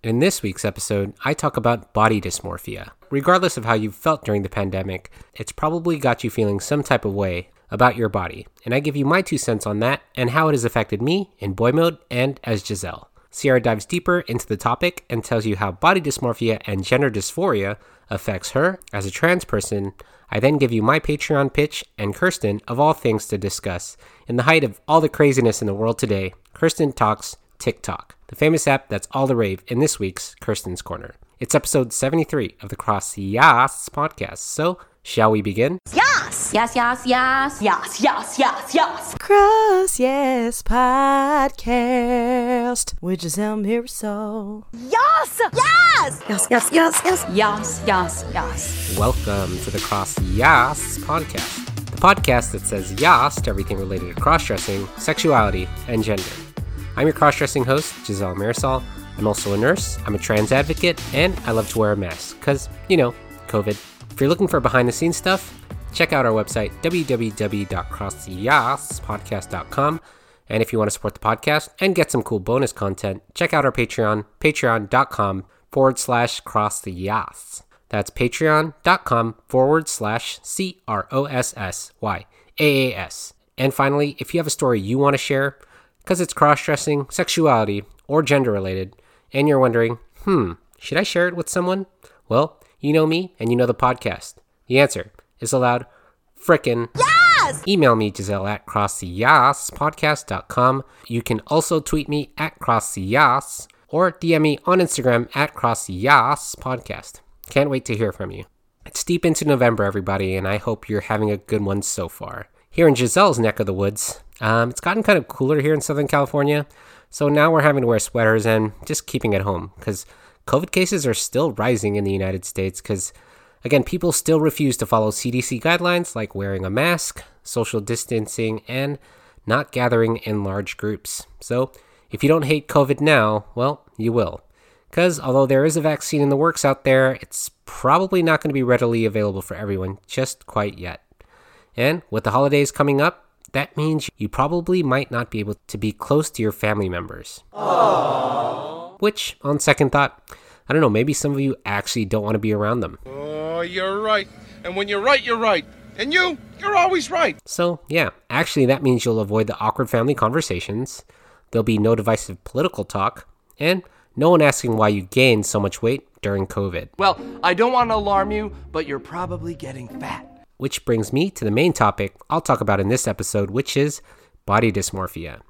In this week's episode, I talk about body dysmorphia. Regardless of how you felt during the pandemic, it's probably got you feeling some type of way about your body, and I give you my two cents on that and how it has affected me in boy mode and as Giselle. Sierra dives deeper into the topic and tells you how body dysmorphia and gender dysphoria affects her as a trans person. I then give you my Patreon pitch and Kirsten of all things to discuss. In the height of all the craziness in the world today, Kirsten talks TikTok, the famous app that's all the rave in this week's Kirsten's Corner. It's episode 73 of the Cross Yas podcast. So, shall we begin? Yes! Yes, yes, yes. Yes, yes, yes, yes. Cross Yes Podcast with Giselle Mirasol. Yes! Yes! Yes, yes, yes, yes. Yes, yes, yes. Welcome to the Cross Yas podcast, the podcast that says yas to everything related to cross dressing, sexuality, and gender. I'm your cross dressing host, Giselle Marisol. I'm also a nurse, I'm a trans advocate, and I love to wear a mask because, you know, COVID. If you're looking for behind the scenes stuff, check out our website, www.crossyaspodcast.com. And if you want to support the podcast and get some cool bonus content, check out our Patreon, patreon.com forward slash cross the yas. That's patreon.com forward slash C R O S S Y A A S. And finally, if you have a story you want to share, because it's cross dressing, sexuality, or gender related, and you're wondering, hmm, should I share it with someone? Well, you know me and you know the podcast. The answer is a loud frickin' Yes! Email me, Giselle, at crosstheyaspodcast.com. You can also tweet me at crosstheyas or DM me on Instagram at crosstheyaspodcast. Can't wait to hear from you. It's deep into November, everybody, and I hope you're having a good one so far. Here in Giselle's neck of the woods, um, it's gotten kind of cooler here in Southern California, so now we're having to wear sweaters and just keeping at home because COVID cases are still rising in the United States because Again, people still refuse to follow CDC guidelines like wearing a mask, social distancing, and not gathering in large groups. So, if you don't hate COVID now, well, you will. Because although there is a vaccine in the works out there, it's probably not going to be readily available for everyone just quite yet. And with the holidays coming up, that means you probably might not be able to be close to your family members. Aww. Which, on second thought, I don't know, maybe some of you actually don't want to be around them. Oh, you're right. And when you're right, you're right. And you, you're always right. So, yeah, actually, that means you'll avoid the awkward family conversations, there'll be no divisive political talk, and no one asking why you gained so much weight during COVID. Well, I don't want to alarm you, but you're probably getting fat. Which brings me to the main topic I'll talk about in this episode, which is body dysmorphia.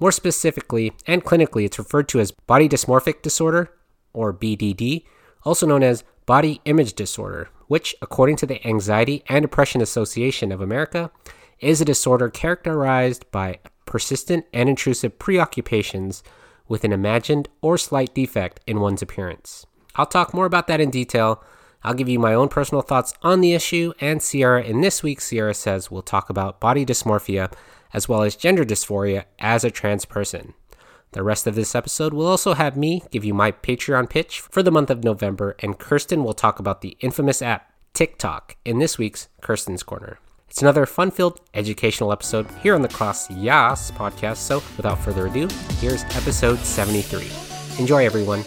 More specifically and clinically, it's referred to as body dysmorphic disorder, or BDD, also known as body image disorder, which, according to the Anxiety and Depression Association of America, is a disorder characterized by persistent and intrusive preoccupations with an imagined or slight defect in one's appearance. I'll talk more about that in detail. I'll give you my own personal thoughts on the issue, and Sierra, in this week's Sierra Says, we'll talk about body dysmorphia as well as gender dysphoria as a trans person. The rest of this episode will also have me give you my Patreon pitch for the month of November, and Kirsten will talk about the infamous app TikTok in this week's Kirsten's Corner. It's another fun filled educational episode here on the Cross Yas podcast. So, without further ado, here's episode 73. Enjoy, everyone.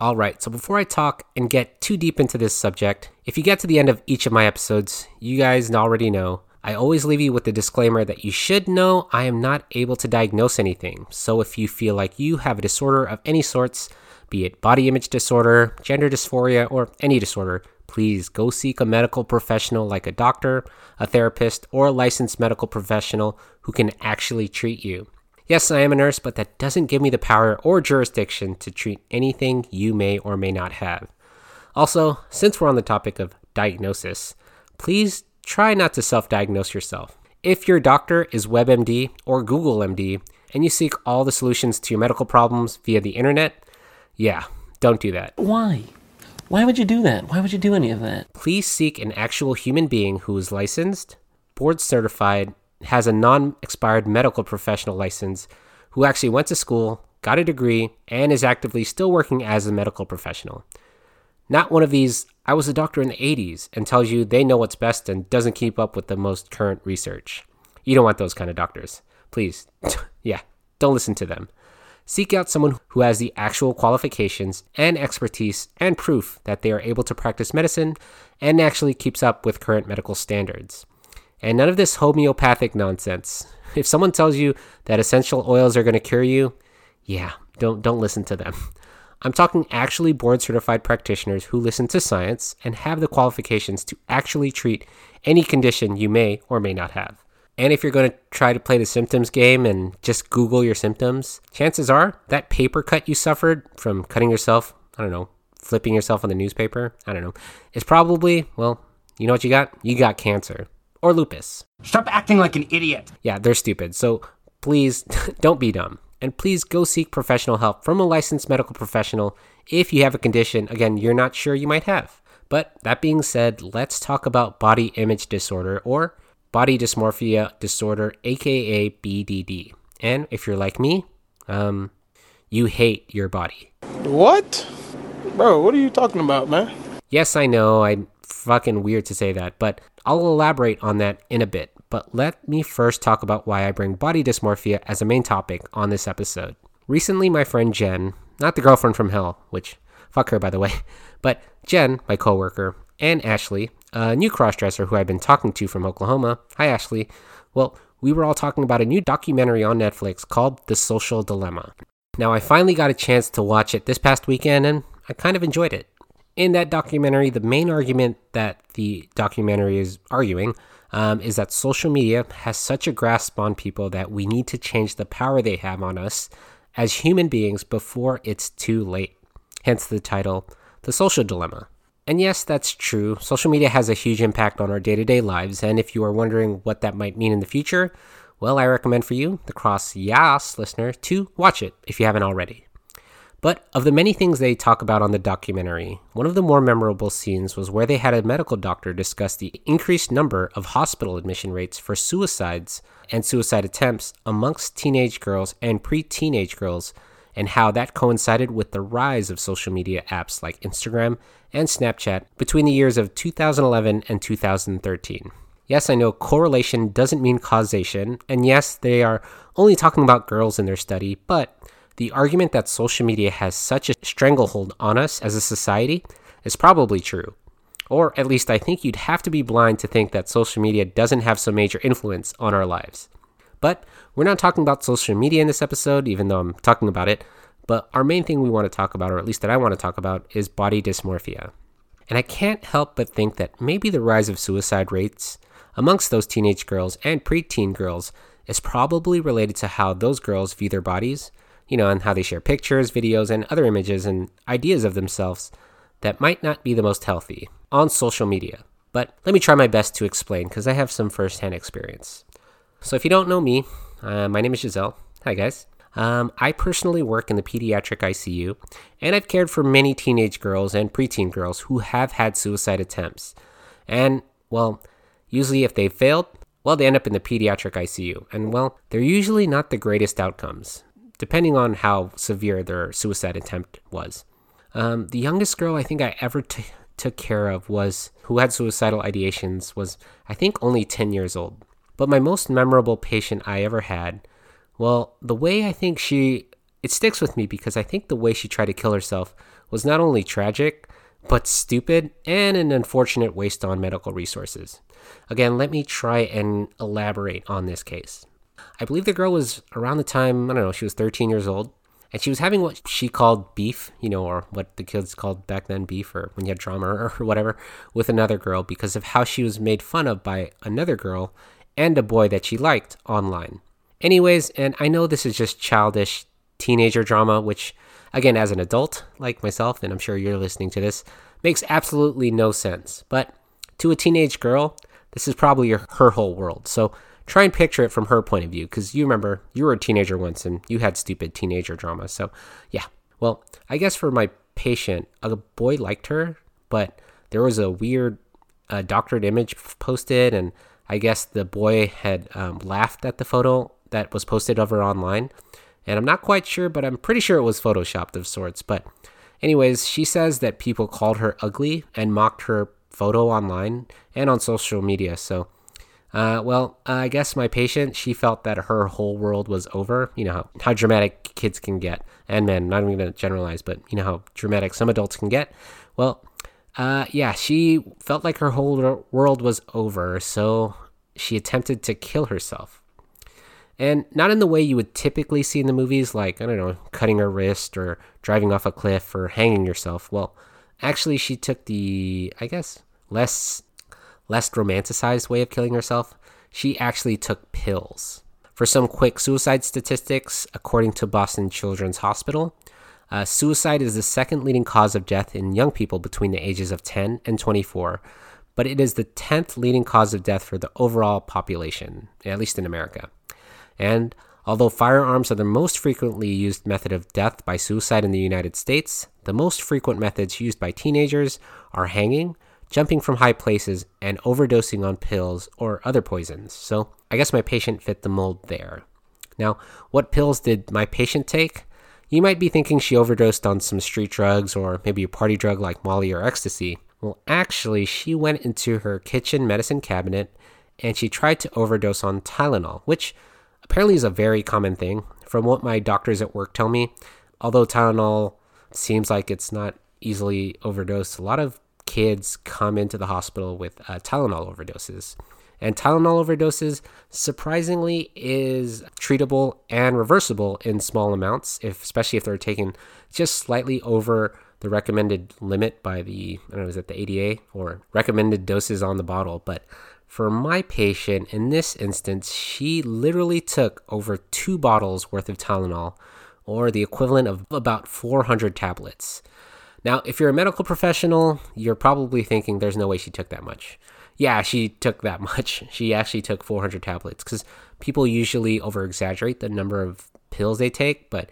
All right, so before I talk and get too deep into this subject, if you get to the end of each of my episodes, you guys already know I always leave you with the disclaimer that you should know I am not able to diagnose anything. So if you feel like you have a disorder of any sorts, be it body image disorder, gender dysphoria, or any disorder, please go seek a medical professional like a doctor, a therapist, or a licensed medical professional who can actually treat you. Yes, I am a nurse, but that doesn't give me the power or jurisdiction to treat anything you may or may not have. Also, since we're on the topic of diagnosis, please try not to self diagnose yourself. If your doctor is WebMD or Google MD and you seek all the solutions to your medical problems via the internet, yeah, don't do that. Why? Why would you do that? Why would you do any of that? Please seek an actual human being who is licensed, board certified, has a non expired medical professional license, who actually went to school, got a degree, and is actively still working as a medical professional. Not one of these, I was a doctor in the 80s, and tells you they know what's best and doesn't keep up with the most current research. You don't want those kind of doctors. please, yeah, don't listen to them. Seek out someone who has the actual qualifications and expertise and proof that they are able to practice medicine and actually keeps up with current medical standards. And none of this homeopathic nonsense. If someone tells you that essential oils are going to cure you, yeah, don't don't listen to them. I'm talking actually board certified practitioners who listen to science and have the qualifications to actually treat any condition you may or may not have. And if you're going to try to play the symptoms game and just Google your symptoms, chances are that paper cut you suffered from cutting yourself, I don't know, flipping yourself on the newspaper, I don't know, is probably, well, you know what you got? You got cancer or lupus. Stop acting like an idiot. Yeah, they're stupid. So please don't be dumb. And please go seek professional help from a licensed medical professional if you have a condition, again, you're not sure you might have. But that being said, let's talk about body image disorder or body dysmorphia disorder, aka BDD. And if you're like me, um, you hate your body. What? Bro, what are you talking about, man? Yes, I know, I'm fucking weird to say that, but I'll elaborate on that in a bit. But let me first talk about why I bring body dysmorphia as a main topic on this episode. Recently, my friend Jen, not the girlfriend from hell, which fuck her by the way, but Jen, my coworker, and Ashley, a new crossdresser who I've been talking to from Oklahoma. Hi, Ashley. Well, we were all talking about a new documentary on Netflix called The Social Dilemma. Now, I finally got a chance to watch it this past weekend, and I kind of enjoyed it. In that documentary, the main argument that the documentary is arguing um, is that social media has such a grasp on people that we need to change the power they have on us as human beings before it's too late. Hence the title, The Social Dilemma. And yes, that's true. Social media has a huge impact on our day to day lives. And if you are wondering what that might mean in the future, well, I recommend for you, the Cross Yas listener, to watch it if you haven't already. But of the many things they talk about on the documentary, one of the more memorable scenes was where they had a medical doctor discuss the increased number of hospital admission rates for suicides and suicide attempts amongst teenage girls and pre teenage girls, and how that coincided with the rise of social media apps like Instagram and Snapchat between the years of 2011 and 2013. Yes, I know correlation doesn't mean causation, and yes, they are only talking about girls in their study, but the argument that social media has such a stranglehold on us as a society is probably true. Or at least I think you'd have to be blind to think that social media doesn't have some major influence on our lives. But we're not talking about social media in this episode, even though I'm talking about it. But our main thing we want to talk about, or at least that I want to talk about, is body dysmorphia. And I can't help but think that maybe the rise of suicide rates amongst those teenage girls and preteen girls is probably related to how those girls view their bodies you know, and how they share pictures, videos, and other images and ideas of themselves that might not be the most healthy on social media. But let me try my best to explain because I have some firsthand experience. So, if you don't know me, uh, my name is Giselle. Hi, guys. Um, I personally work in the pediatric ICU, and I've cared for many teenage girls and preteen girls who have had suicide attempts. And, well, usually if they've failed, well, they end up in the pediatric ICU. And, well, they're usually not the greatest outcomes depending on how severe their suicide attempt was. Um, the youngest girl I think I ever t- took care of was who had suicidal ideations was I think only 10 years old. But my most memorable patient I ever had, well, the way I think she it sticks with me because I think the way she tried to kill herself was not only tragic, but stupid and an unfortunate waste on medical resources. Again, let me try and elaborate on this case. I believe the girl was around the time, I don't know, she was 13 years old. And she was having what she called beef, you know, or what the kids called back then beef, or when you had drama or whatever, with another girl because of how she was made fun of by another girl and a boy that she liked online. Anyways, and I know this is just childish teenager drama, which, again, as an adult like myself, and I'm sure you're listening to this, makes absolutely no sense. But to a teenage girl, this is probably her, whole world. So try and picture it from her point of view because you remember you were a teenager once and you had stupid teenager drama. So, yeah. Well, I guess for my patient, a boy liked her, but there was a weird uh, doctored image posted, and I guess the boy had um, laughed at the photo that was posted of her online. And I'm not quite sure, but I'm pretty sure it was photoshopped of sorts. But, anyways, she says that people called her ugly and mocked her photo online and on social media. So, Uh, well, I guess my patient, she felt that her whole world was over. You know how, how dramatic kids can get, and men, not even going to generalize, but you know how dramatic some adults can get. Well, uh, yeah, she felt like her whole world was over, so she attempted to kill herself. And not in the way you would typically see in the movies, like, I don't know, cutting her wrist or driving off a cliff or hanging yourself. Well, actually, she took the, I guess, less less romanticized way of killing herself. She actually took pills. For some quick suicide statistics, according to Boston Children's Hospital, uh, suicide is the second leading cause of death in young people between the ages of 10 and 24, but it is the 10th leading cause of death for the overall population, at least in America. And although firearms are the most frequently used method of death by suicide in the United States, the most frequent methods used by teenagers are hanging, jumping from high places, and overdosing on pills or other poisons. So I guess my patient fit the mold there. Now, what pills did my patient take? You might be thinking she overdosed on some street drugs or maybe a party drug like Molly or ecstasy. Well, actually, she went into her kitchen medicine cabinet and she tried to overdose on Tylenol, which apparently is a very common thing. From what my doctors at work tell me, although Tylenol seems like it's not easily overdosed, a lot of kids come into the hospital with uh, Tylenol overdoses. And Tylenol overdoses, surprisingly, is treatable and reversible in small amounts, if, especially if they're taken just slightly over the recommended limit by the, I don't know, is it the ADA or recommended doses on the bottle. But for my patient, in this instance, she literally took over two bottles worth of Tylenol, or the equivalent of about 400 tablets. Now, if you're a medical professional, you're probably thinking there's no way she took that much. Yeah, she took that much. She actually took 400 tablets because people usually over exaggerate the number of pills they take, but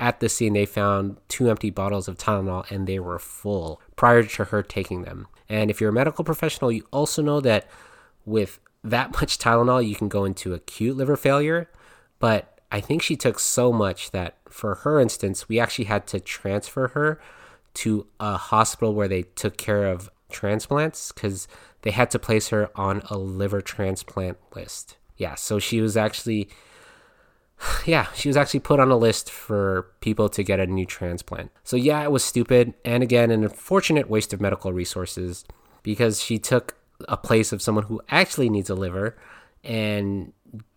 at the scene they found two empty bottles of Tylenol and they were full prior to her taking them. And if you're a medical professional, you also know that with that much Tylenol, you can go into acute liver failure. But I think she took so much that for her instance, we actually had to transfer her to a hospital where they took care of transplants because they had to place her on a liver transplant list. Yeah, so she was actually yeah, she was actually put on a list for people to get a new transplant. So yeah, it was stupid and again an unfortunate waste of medical resources because she took a place of someone who actually needs a liver and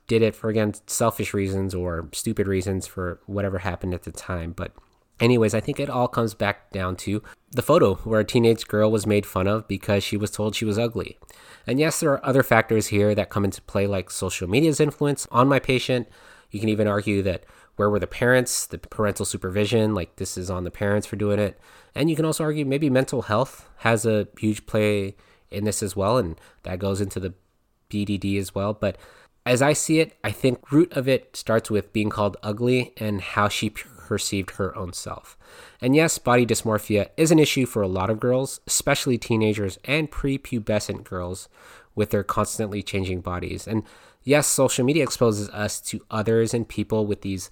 did it for again selfish reasons or stupid reasons for whatever happened at the time, but Anyways, I think it all comes back down to the photo where a teenage girl was made fun of because she was told she was ugly. And yes, there are other factors here that come into play, like social media's influence on my patient. You can even argue that where were the parents, the parental supervision, like this is on the parents for doing it. And you can also argue maybe mental health has a huge play in this as well, and that goes into the BDD as well. But as I see it, I think root of it starts with being called ugly and how she perceived her own self. And yes, body dysmorphia is an issue for a lot of girls, especially teenagers and prepubescent girls with their constantly changing bodies. And yes, social media exposes us to others and people with these,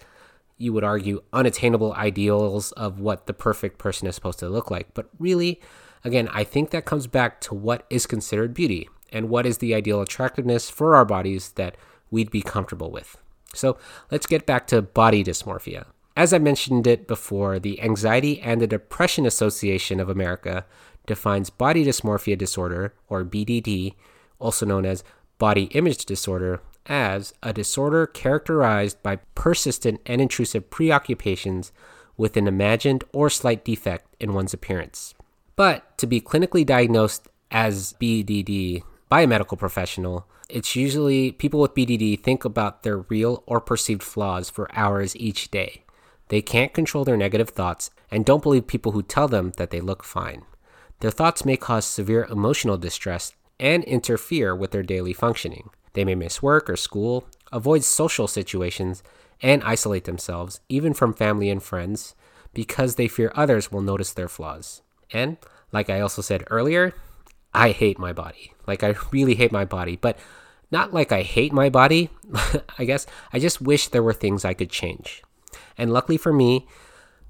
you would argue, unattainable ideals of what the perfect person is supposed to look like. But really, again, I think that comes back to what is considered beauty and what is the ideal attractiveness for our bodies that we'd be comfortable with. So let's get back to body dysmorphia. As I mentioned it before, the Anxiety and the Depression Association of America defines body dysmorphia disorder, or BDD, also known as body image disorder, as a disorder characterized by persistent and intrusive preoccupations with an imagined or slight defect in one's appearance. But to be clinically diagnosed as BDD by a medical professional, it's usually people with BDD think about their real or perceived flaws for hours each day. They can't control their negative thoughts and don't believe people who tell them that they look fine. Their thoughts may cause severe emotional distress and interfere with their daily functioning. They may miss work or school, avoid social situations, and isolate themselves, even from family and friends, because they fear others will notice their flaws. And, like I also said earlier, I hate my body. Like, I really hate my body, but not like I hate my body. I guess I just wish there were things I could change. And luckily for me,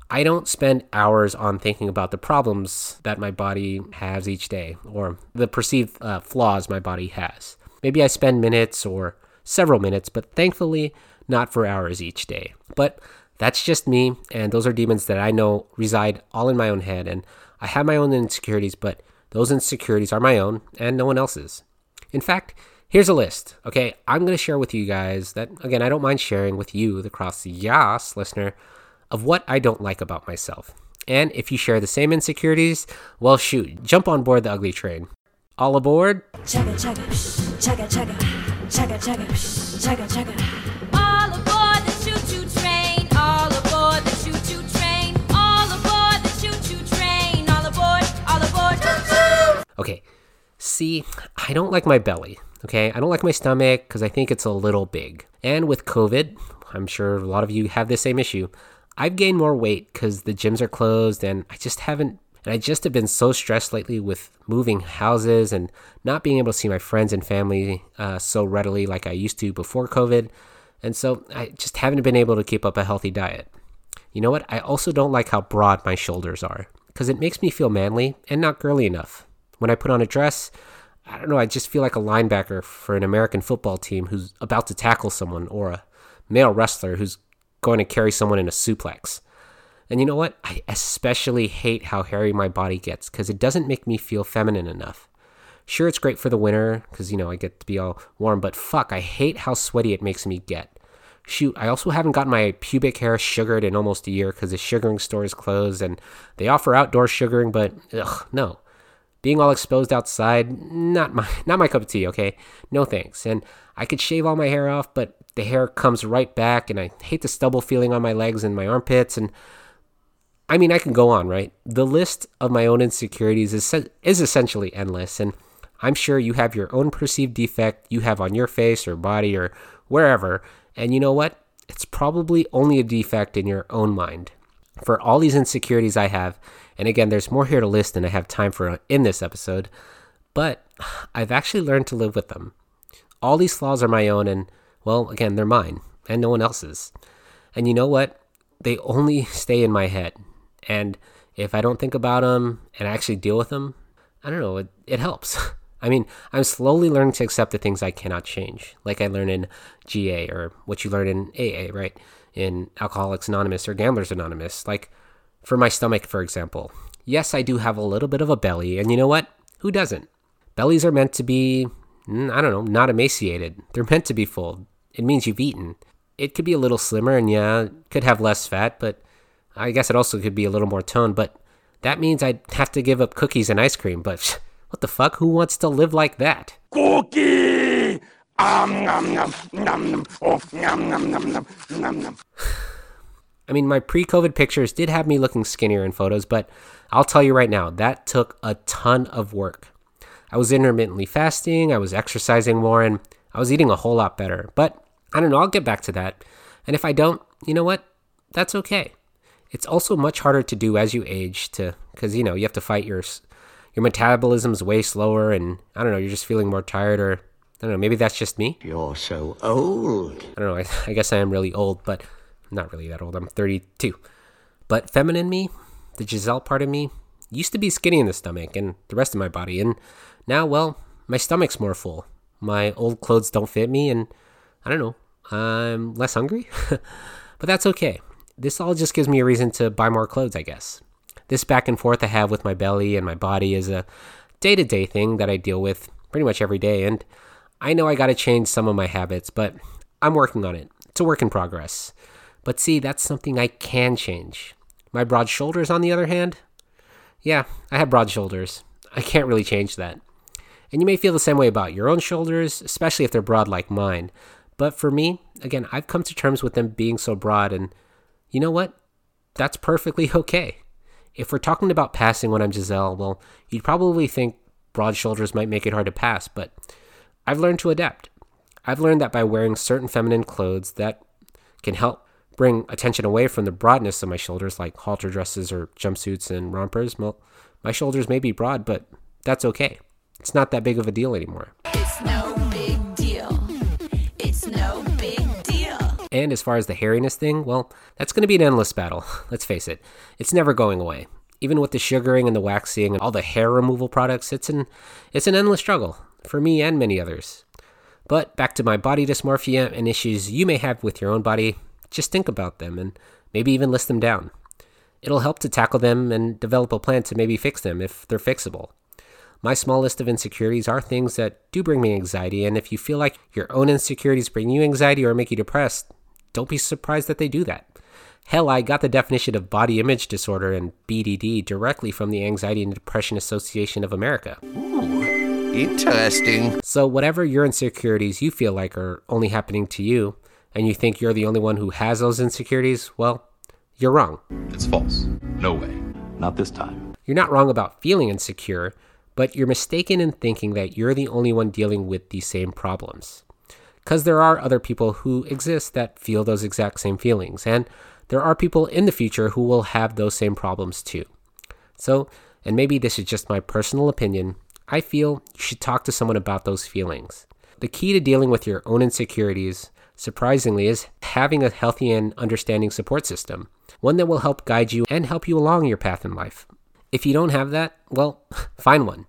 I don't spend hours on thinking about the problems that my body has each day or the perceived uh, flaws my body has. Maybe I spend minutes or several minutes, but thankfully not for hours each day. But that's just me, and those are demons that I know reside all in my own head, and I have my own insecurities, but those insecurities are my own and no one else's. In fact, here's a list, okay? I'm going to share with you guys that, again, I don't mind sharing with you, the Cross Yas listener, of what I don't like about myself. And if you share the same insecurities, well, shoot, jump on board the ugly train. All aboard? Chugga chugga, chugga chugga, chugga chugga, chugga chugga. All aboard the choo-choo train. All aboard the choo-choo train. All aboard the choo-choo train. All aboard, all aboard, choo-choo. Okay, see, I don't like my belly, okay? I don't like my stomach because I think it's a little big. And with COVID, I'm sure a lot of you have the same issue. I've gained more weight because the gyms are closed and I just haven't, and I just have been so stressed lately with moving houses and not being able to see my friends and family uh, so readily like I used to before COVID. And so I just haven't been able to keep up a healthy diet. You know what? I also don't like how broad my shoulders are because it makes me feel manly and not girly enough. When I put on a dress, I don't know, I just feel like a linebacker for an American football team who's about to tackle someone or a male wrestler who's going to carry someone in a suplex. And you know what? I especially hate how hairy my body gets because it doesn't make me feel feminine enough. Sure, it's great for the winter because, you know, I get to be all warm, but fuck, I hate how sweaty it makes me get. Shoot, I also haven't gotten my pubic hair sugared in almost a year because the sugaring store is closed and they offer outdoor sugaring, but ugh, no. Being all exposed outside, not my not my cup of tea, okay? No thanks. And I could shave all my hair off, but the hair comes right back and I hate the stubble feeling on my legs and my armpits and I mean, I can go on, right? The list of my own insecurities is is essentially endless and I'm sure you have your own perceived defect you have on your face or body or wherever, and you know what? It's probably only a defect in your own mind. For all these insecurities I have, and again, there's more here to list than I have time for in this episode, but I've actually learned to live with them. All these flaws are my own, and well, again, they're mine and no one else's. And you know what? They only stay in my head. And if I don't think about them and actually deal with them, I don't know, it, it helps. I mean, I'm slowly learning to accept the things I cannot change, like I learned in GA or what you learn in AA, right? In Alcoholics Anonymous or Gamblers Anonymous. Like for my stomach, for example. Yes, I do have a little bit of a belly, and you know what? Who doesn't? Bellies are meant to be, mm, I don't know, not emaciated. They're meant to be full. It means you've eaten. It could be a little slimmer, and yeah, could have less fat, but I guess it also could be a little more toned, but that means I'd have to give up cookies and ice cream, but what the fuck? Who wants to live like that? Cookie! Um, nom, nom, nom, nom. Oh, nom, nom, nom, nom, nom. I mean, my pre COVID pictures did have me looking skinnier in photos, but I'll tell you right now, that took a ton of work. I was intermittently fasting, I was exercising more, and I was eating a whole lot better. But I don't know, I'll get back to that. And if I don't, you know what? That's okay. It's also much harder to do as you age to cuz you know, you have to fight your your metabolism's way slower and I don't know, you're just feeling more tired or I don't know, maybe that's just me. You're so old. I don't know, I, I guess I am really old, but not really that old. I'm 32. But feminine me, the Giselle part of me, used to be skinny in the stomach and the rest of my body. And now, well, my stomach's more full. My old clothes don't fit me, and I don't know, I'm less hungry. but that's okay. This all just gives me a reason to buy more clothes, I guess. This back and forth I have with my belly and my body is a day to day thing that I deal with pretty much every day. And I know I got to change some of my habits, but I'm working on it. It's a work in progress. But see, that's something I can change. My broad shoulders, on the other hand, yeah, I have broad shoulders. I can't really change that. And you may feel the same way about your own shoulders, especially if they're broad like mine. But for me, again, I've come to terms with them being so broad, and you know what? That's perfectly okay. If we're talking about passing when I'm Giselle, well, you'd probably think broad shoulders might make it hard to pass, but I've learned to adapt. I've learned that by wearing certain feminine clothes that can help bring attention away from the broadness of my shoulders, like halter dresses or jumpsuits and rompers, well, my shoulders may be broad, but that's okay. It's not that big of a deal anymore. It's no big deal. It's no big deal. And as far as the hairiness thing, well, that's going to be an endless battle. Let's face it, it's never going away. Even with the sugaring and the waxing and all the hair removal products, it's an it's an endless struggle for me and many others. But back to my body dysmorphia and issues you may have with your own body, just think about them and maybe even list them down. It'll help to tackle them and develop a plan to maybe fix them if they're fixable. My small list of insecurities are things that do bring me anxiety, and if you feel like your own insecurities bring you anxiety or make you depressed, don't be surprised that they do that. Hell, I got the definition of body image disorder and BDD directly from the Anxiety and Depression Association of America. Ooh, Interesting. So, whatever your insecurities you feel like are only happening to you, and you think you're the only one who has those insecurities, well, you're wrong. It's false. No way. Not this time. You're not wrong about feeling insecure, but you're mistaken in thinking that you're the only one dealing with these same problems. Because there are other people who exist that feel those exact same feelings, and there are people in the future who will have those same problems too. So, and maybe this is just my personal opinion, I feel you should talk to someone about those feelings. The key to dealing with your own insecurities, surprisingly, is having a healthy and understanding support system, one that will help guide you and help you along your path in life. If you don't have that, well, find one.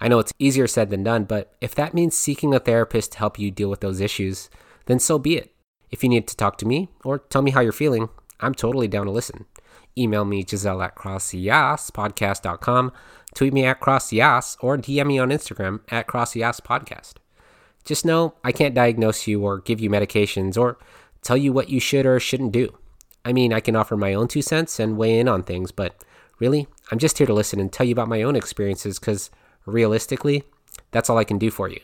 I know it's easier said than done, but if that means seeking a therapist to help you deal with those issues, then so be it. If you need to talk to me or tell me how you're feeling, I'm totally down to listen. Email me, Giselle at crossyasspodcast.com, tweet me at crossyas, or DM me on Instagram at crossyas Just know I can't diagnose you or give you medications or tell you what you should or shouldn't do. I mean, I can offer my own two cents and weigh in on things, but really, I'm just here to listen and tell you about my own experiences because realistically, that's all I can do for you.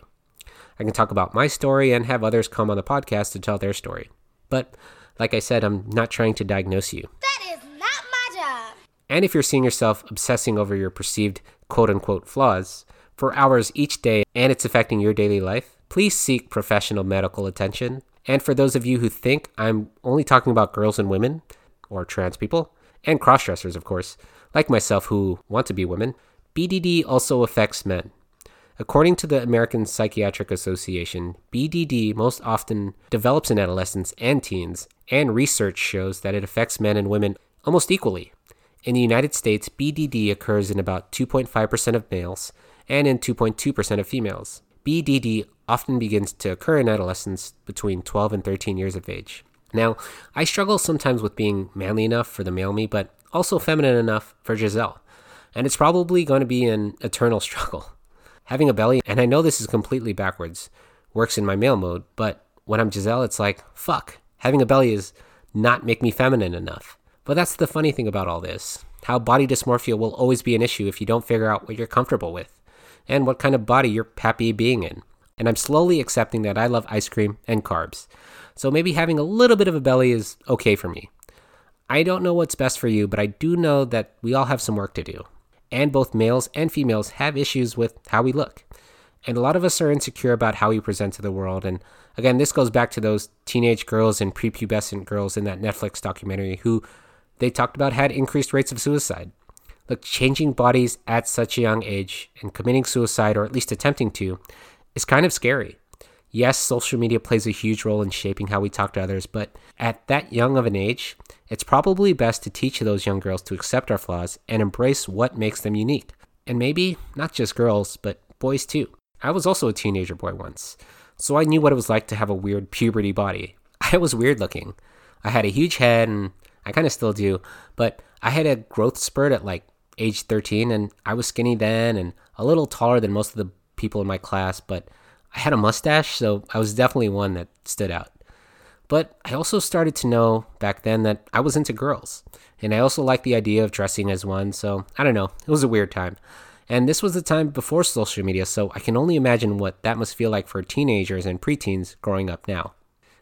I can talk about my story and have others come on the podcast to tell their story. But like I said, I'm not trying to diagnose you. That is not my job. And if you're seeing yourself obsessing over your perceived quote unquote flaws for hours each day and it's affecting your daily life, please seek professional medical attention. And for those of you who think I'm only talking about girls and women, or trans people, and crossdressers, of course, like myself who want to be women, BDD also affects men. According to the American Psychiatric Association, BDD most often develops in adolescents and teens, and research shows that it affects men and women almost equally. In the United States, BDD occurs in about 2.5% of males and in 2.2% of females. BDD often begins to occur in adolescents between 12 and 13 years of age. Now, I struggle sometimes with being manly enough for the male me, but also feminine enough for Giselle. And it's probably going to be an eternal struggle. Having a belly, and I know this is completely backwards, works in my male mode, but when I'm Giselle, it's like, fuck, having a belly is not make me feminine enough. But that's the funny thing about all this how body dysmorphia will always be an issue if you don't figure out what you're comfortable with and what kind of body you're happy being in. And I'm slowly accepting that I love ice cream and carbs. So maybe having a little bit of a belly is okay for me. I don't know what's best for you, but I do know that we all have some work to do. And both males and females have issues with how we look. And a lot of us are insecure about how we present to the world. And again, this goes back to those teenage girls and prepubescent girls in that Netflix documentary who they talked about had increased rates of suicide. Look, changing bodies at such a young age and committing suicide, or at least attempting to, is kind of scary. Yes, social media plays a huge role in shaping how we talk to others, but at that young of an age, it's probably best to teach those young girls to accept our flaws and embrace what makes them unique. And maybe not just girls, but boys too. I was also a teenager boy once, so I knew what it was like to have a weird puberty body. I was weird looking. I had a huge head, and I kind of still do, but I had a growth spurt at like age 13, and I was skinny then and a little taller than most of the people in my class, but I had a mustache, so I was definitely one that stood out. But I also started to know back then that I was into girls, and I also liked the idea of dressing as one, so I don't know, it was a weird time. And this was the time before social media, so I can only imagine what that must feel like for teenagers and preteens growing up now.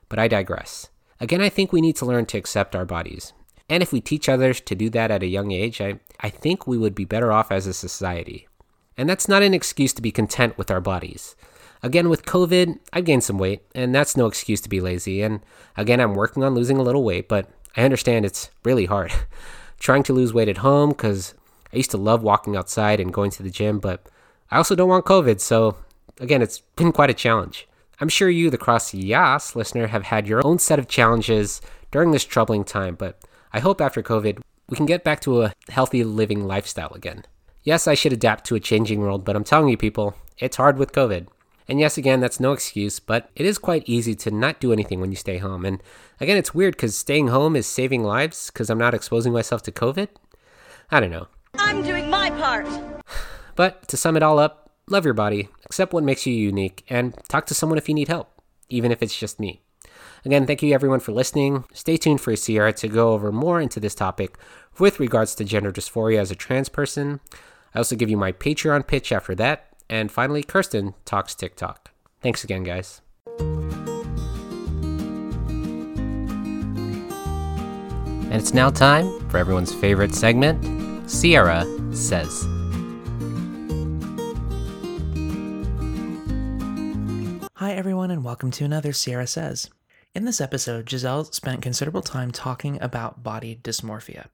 But I digress. Again, I think we need to learn to accept our bodies. And if we teach others to do that at a young age, I, I think we would be better off as a society. And that's not an excuse to be content with our bodies. Again, with COVID, I've gained some weight, and that's no excuse to be lazy. And again, I'm working on losing a little weight, but I understand it's really hard. Trying to lose weight at home, because I used to love walking outside and going to the gym, but I also don't want COVID, so again, it's been quite a challenge. I'm sure you, the Cross Yas listener, have had your own set of challenges during this troubling time, but I hope after COVID, we can get back to a healthy living lifestyle again. Yes, I should adapt to a changing world, but I'm telling you, people, it's hard with COVID. And yes, again, that's no excuse, but it is quite easy to not do anything when you stay home. And again, it's weird because staying home is saving lives because I'm not exposing myself to COVID. I don't know. I'm doing my part. But to sum it all up, love your body, accept what makes you unique, and talk to someone if you need help, even if it's just me. Again, thank you everyone for listening. Stay tuned for Sierra to go over more into this topic with regards to gender dysphoria as a trans person. I also give you my Patreon pitch after that. And finally, Kirsten talks TikTok. Thanks again, guys. And it's now time for everyone's favorite segment Sierra Says. Hi, everyone, and welcome to another Sierra Says. In this episode, Giselle spent considerable time talking about body dysmorphia.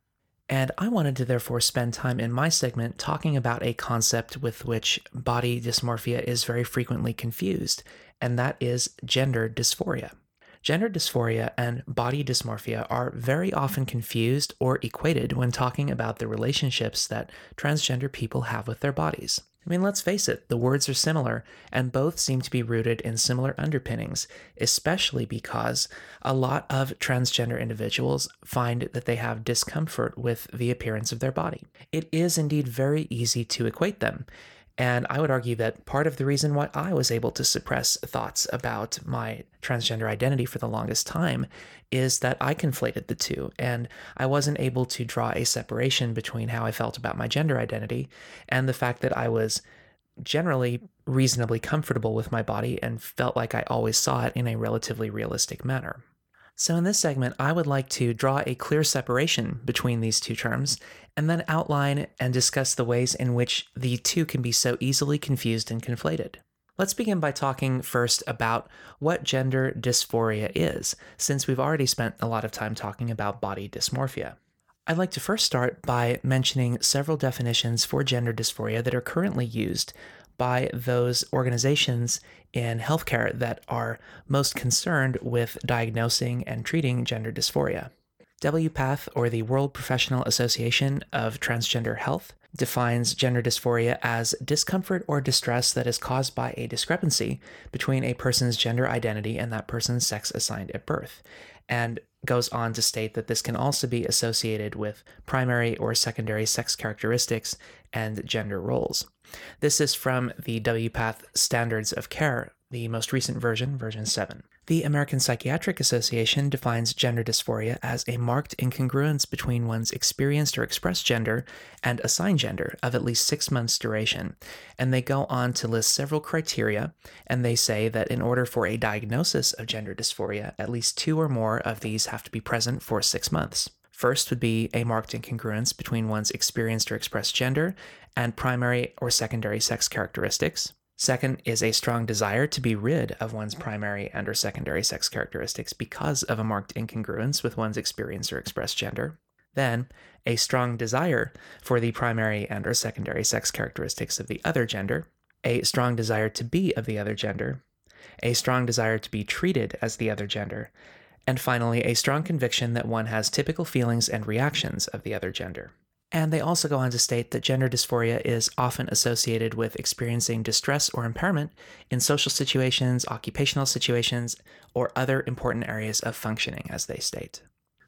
And I wanted to therefore spend time in my segment talking about a concept with which body dysmorphia is very frequently confused, and that is gender dysphoria. Gender dysphoria and body dysmorphia are very often confused or equated when talking about the relationships that transgender people have with their bodies. I mean, let's face it, the words are similar, and both seem to be rooted in similar underpinnings, especially because a lot of transgender individuals find that they have discomfort with the appearance of their body. It is indeed very easy to equate them. And I would argue that part of the reason why I was able to suppress thoughts about my transgender identity for the longest time is that I conflated the two, and I wasn't able to draw a separation between how I felt about my gender identity and the fact that I was generally reasonably comfortable with my body and felt like I always saw it in a relatively realistic manner. So, in this segment, I would like to draw a clear separation between these two terms and then outline and discuss the ways in which the two can be so easily confused and conflated. Let's begin by talking first about what gender dysphoria is, since we've already spent a lot of time talking about body dysmorphia. I'd like to first start by mentioning several definitions for gender dysphoria that are currently used by those organizations in healthcare that are most concerned with diagnosing and treating gender dysphoria. WPATH, or the World Professional Association of Transgender Health, defines gender dysphoria as discomfort or distress that is caused by a discrepancy between a person's gender identity and that person's sex assigned at birth, and goes on to state that this can also be associated with primary or secondary sex characteristics and gender roles. This is from the WPATH Standards of Care, the most recent version, version 7. The American Psychiatric Association defines gender dysphoria as a marked incongruence between one's experienced or expressed gender and assigned gender of at least six months' duration. And they go on to list several criteria, and they say that in order for a diagnosis of gender dysphoria, at least two or more of these have to be present for six months. First would be a marked incongruence between one's experienced or expressed gender and primary or secondary sex characteristics. Second is a strong desire to be rid of one's primary and or secondary sex characteristics because of a marked incongruence with one's experienced or expressed gender. Then, a strong desire for the primary and or secondary sex characteristics of the other gender, a strong desire to be of the other gender, a strong desire to be treated as the other gender, and finally, a strong conviction that one has typical feelings and reactions of the other gender. And they also go on to state that gender dysphoria is often associated with experiencing distress or impairment in social situations, occupational situations, or other important areas of functioning, as they state.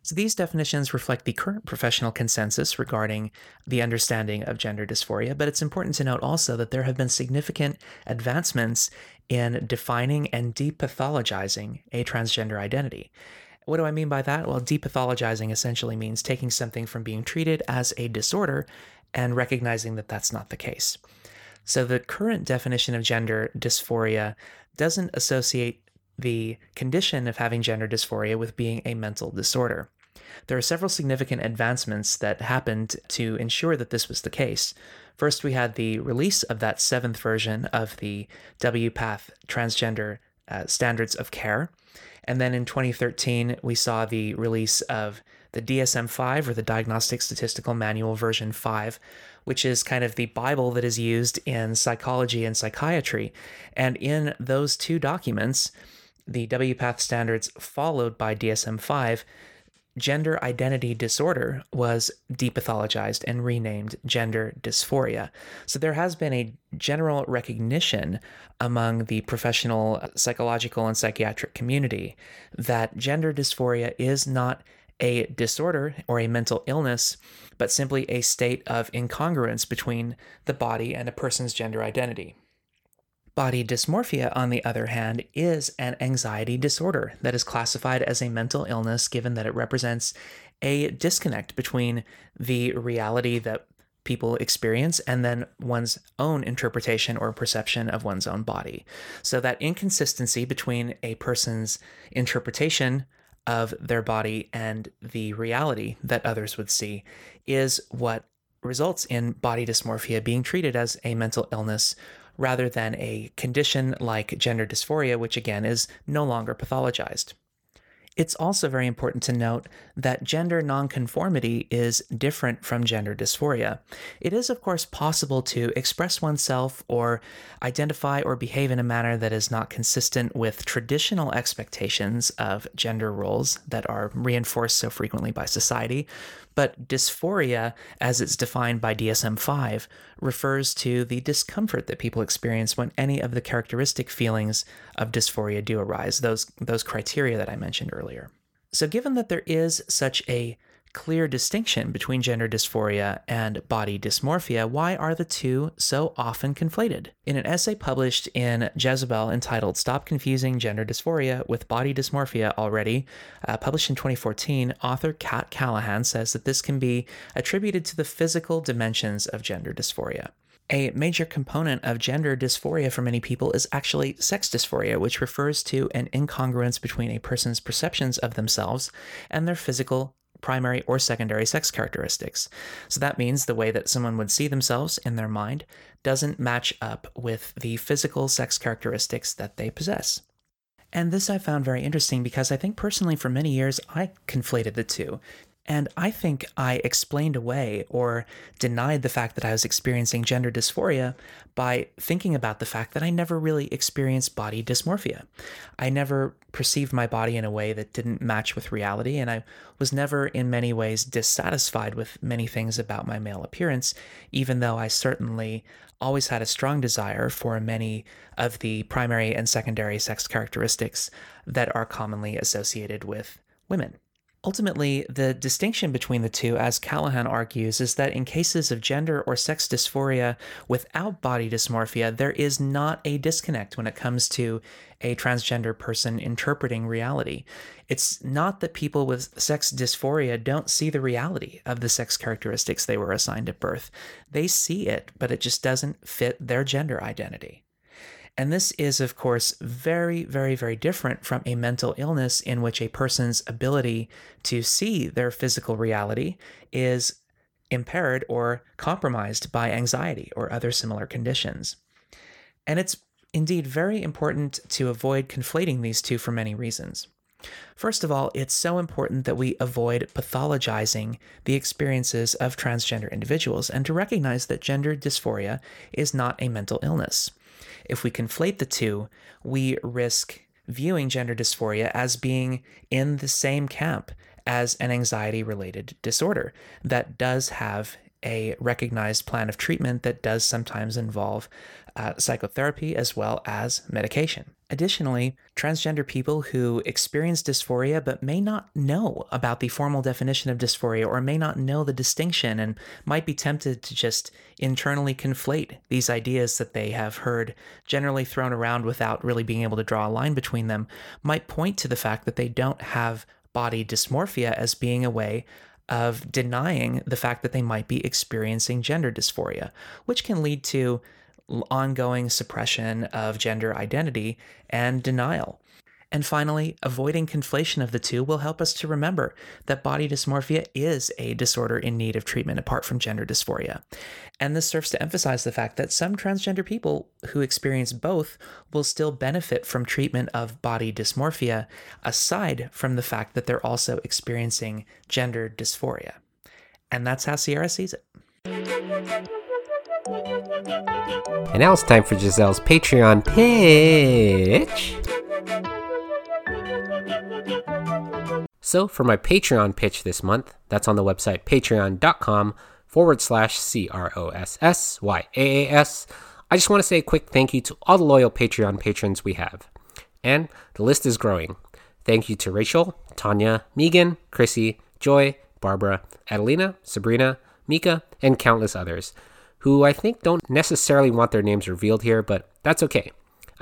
So these definitions reflect the current professional consensus regarding the understanding of gender dysphoria, but it's important to note also that there have been significant advancements in defining and depathologizing a transgender identity. What do I mean by that? Well, depathologizing essentially means taking something from being treated as a disorder and recognizing that that's not the case. So, the current definition of gender dysphoria doesn't associate the condition of having gender dysphoria with being a mental disorder. There are several significant advancements that happened to ensure that this was the case. First, we had the release of that seventh version of the WPATH transgender uh, standards of care. And then in 2013, we saw the release of the DSM 5 or the Diagnostic Statistical Manual version 5, which is kind of the Bible that is used in psychology and psychiatry. And in those two documents, the WPATH standards followed by DSM 5 gender identity disorder was depathologized and renamed gender dysphoria. So there has been a general recognition among the professional uh, psychological and psychiatric community that gender dysphoria is not a disorder or a mental illness, but simply a state of incongruence between the body and a person's gender identity. Body dysmorphia, on the other hand, is an anxiety disorder that is classified as a mental illness given that it represents a disconnect between the reality that people experience and then one's own interpretation or perception of one's own body. So, that inconsistency between a person's interpretation of their body and the reality that others would see is what results in body dysmorphia being treated as a mental illness rather than a condition like gender dysphoria, which again is no longer pathologized. It's also very important to note that gender nonconformity is different from gender dysphoria. It is, of course, possible to express oneself or identify or behave in a manner that is not consistent with traditional expectations of gender roles that are reinforced so frequently by society. But dysphoria, as it's defined by DSM 5, refers to the discomfort that people experience when any of the characteristic feelings of dysphoria do arise, those, those criteria that I mentioned earlier. So, given that there is such a clear distinction between gender dysphoria and body dysmorphia, why are the two so often conflated? In an essay published in Jezebel entitled Stop Confusing Gender Dysphoria with Body Dysmorphia Already, uh, published in 2014, author Kat Callahan says that this can be attributed to the physical dimensions of gender dysphoria. A major component of gender dysphoria for many people is actually sex dysphoria, which refers to an incongruence between a person's perceptions of themselves and their physical primary or secondary sex characteristics. So that means the way that someone would see themselves in their mind doesn't match up with the physical sex characteristics that they possess. And this I found very interesting because I think personally for many years I conflated the two. And I think I explained away or denied the fact that I was experiencing gender dysphoria by thinking about the fact that I never really experienced body dysmorphia. I never perceived my body in a way that didn't match with reality, and I was never in many ways dissatisfied with many things about my male appearance, even though I certainly always had a strong desire for many of the primary and secondary sex characteristics that are commonly associated with women. Ultimately, the distinction between the two, as Callahan argues, is that in cases of gender or sex dysphoria without body dysmorphia, there is not a disconnect when it comes to a transgender person interpreting reality. It's not that people with sex dysphoria don't see the reality of the sex characteristics they were assigned at birth. They see it, but it just doesn't fit their gender identity. And this is, of course, very, very, very different from a mental illness in which a person's ability to see their physical reality is impaired or compromised by anxiety or other similar conditions. And it's indeed very important to avoid conflating these two for many reasons. First of all, it's so important that we avoid pathologizing the experiences of transgender individuals and to recognize that gender dysphoria is not a mental illness. If we conflate the two, we risk viewing gender dysphoria as being in the same camp as an anxiety related disorder that does have a recognized plan of treatment that does sometimes involve uh, psychotherapy as well as medication. Additionally, transgender people who experience dysphoria but may not know about the formal definition of dysphoria or may not know the distinction and might be tempted to just internally conflate these ideas that they have heard generally thrown around without really being able to draw a line between them might point to the fact that they don't have body dysmorphia as being a way of denying the fact that they might be experiencing gender dysphoria, which can lead to ongoing suppression of gender identity and denial. And finally, avoiding conflation of the two will help us to remember that body dysmorphia is a disorder in need of treatment apart from gender dysphoria. And this serves to emphasize the fact that some transgender people who experience both will still benefit from treatment of body dysmorphia, aside from the fact that they're also experiencing gender dysphoria. And that's how Sierra sees it. And now it's time for Giselle's Patreon pitch. So for my Patreon pitch this month, that's on the website patreon.com forward slash C R O S S Y A A S. I just want to say a quick thank you to all the loyal Patreon patrons we have. And the list is growing. Thank you to Rachel, Tanya, Megan, Chrissy, Joy, Barbara, Adelina, Sabrina, Mika, and countless others, who I think don't necessarily want their names revealed here, but that's okay.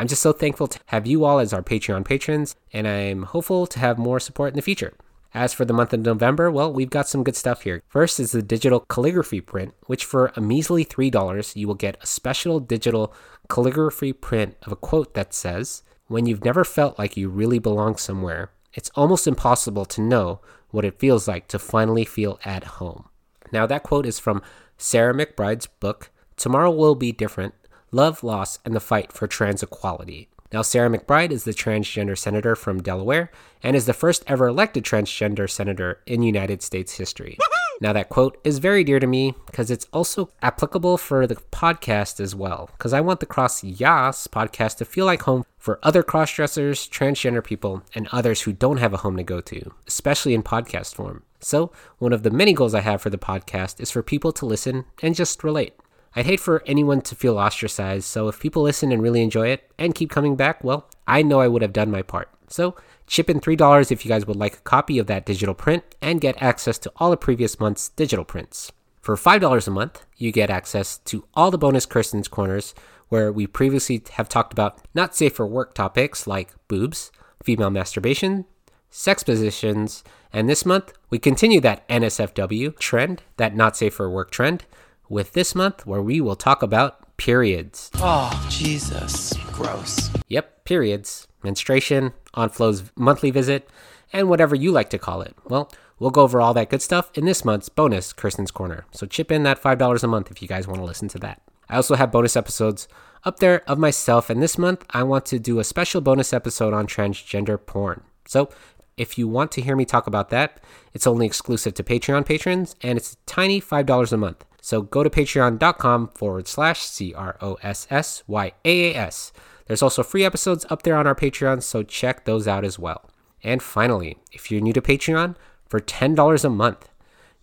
I'm just so thankful to have you all as our Patreon patrons, and I'm hopeful to have more support in the future. As for the month of November, well, we've got some good stuff here. First is the digital calligraphy print, which for a measly $3, you will get a special digital calligraphy print of a quote that says, When you've never felt like you really belong somewhere, it's almost impossible to know what it feels like to finally feel at home. Now, that quote is from Sarah McBride's book, Tomorrow Will Be Different Love, Loss, and the Fight for Trans Equality. Now, Sarah McBride is the transgender senator from Delaware and is the first ever elected transgender senator in United States history. Now, that quote is very dear to me because it's also applicable for the podcast as well. Because I want the Cross Yas podcast to feel like home for other cross dressers, transgender people, and others who don't have a home to go to, especially in podcast form. So, one of the many goals I have for the podcast is for people to listen and just relate. I'd hate for anyone to feel ostracized, so if people listen and really enjoy it and keep coming back, well, I know I would have done my part. So, chip in $3 if you guys would like a copy of that digital print and get access to all the previous month's digital prints. For $5 a month, you get access to all the bonus Kirsten's Corners, where we previously have talked about not safe for work topics like boobs, female masturbation, sex positions, and this month we continue that NSFW trend, that not safe for work trend, with this month where we will talk about periods. Oh, Jesus. Gross. Yep, periods, menstruation, Aunt Flo's monthly visit, and whatever you like to call it. Well, we'll go over all that good stuff in this month's bonus Kirsten's Corner. So chip in that $5 a month if you guys want to listen to that. I also have bonus episodes up there of myself, and this month I want to do a special bonus episode on transgender porn. So if you want to hear me talk about that, it's only exclusive to Patreon patrons, and it's a tiny $5 a month. So go to patreon.com forward slash C R O S S Y A A S. There's also free episodes up there on our Patreon, so check those out as well. And finally, if you're new to Patreon, for $10 a month,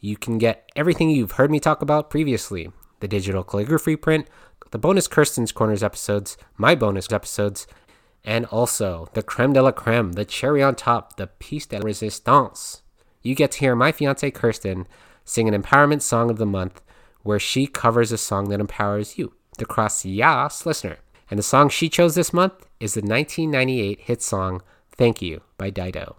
you can get everything you've heard me talk about previously the digital calligraphy print, the bonus Kirsten's Corners episodes, my bonus episodes, and also the creme de la creme, the cherry on top, the piece de resistance. You get to hear my fiance Kirsten sing an empowerment song of the month where she covers a song that empowers you, the Cross Yas listener. And the song she chose this month is the 1998 hit song Thank You by Dido.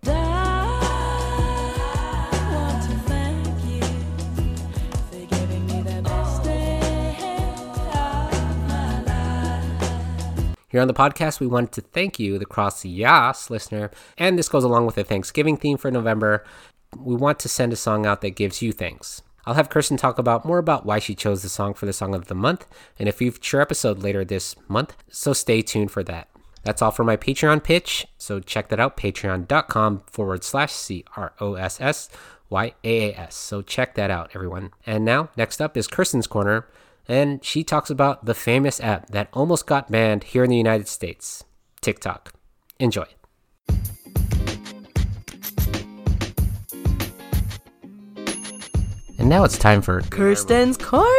Here on the podcast, we wanted to thank you, the Cross Yas listener, and this goes along with the Thanksgiving theme for November. We want to send a song out that gives you thanks. I'll have Kirsten talk about more about why she chose the song for the song of the month in a future episode later this month, so stay tuned for that. That's all for my Patreon pitch, so check that out, patreon.com forward slash C R O S S Y A A S. So check that out, everyone. And now, next up is Kirsten's Corner, and she talks about the famous app that almost got banned here in the United States TikTok. Enjoy. And now it's time for Kirsten's Corner.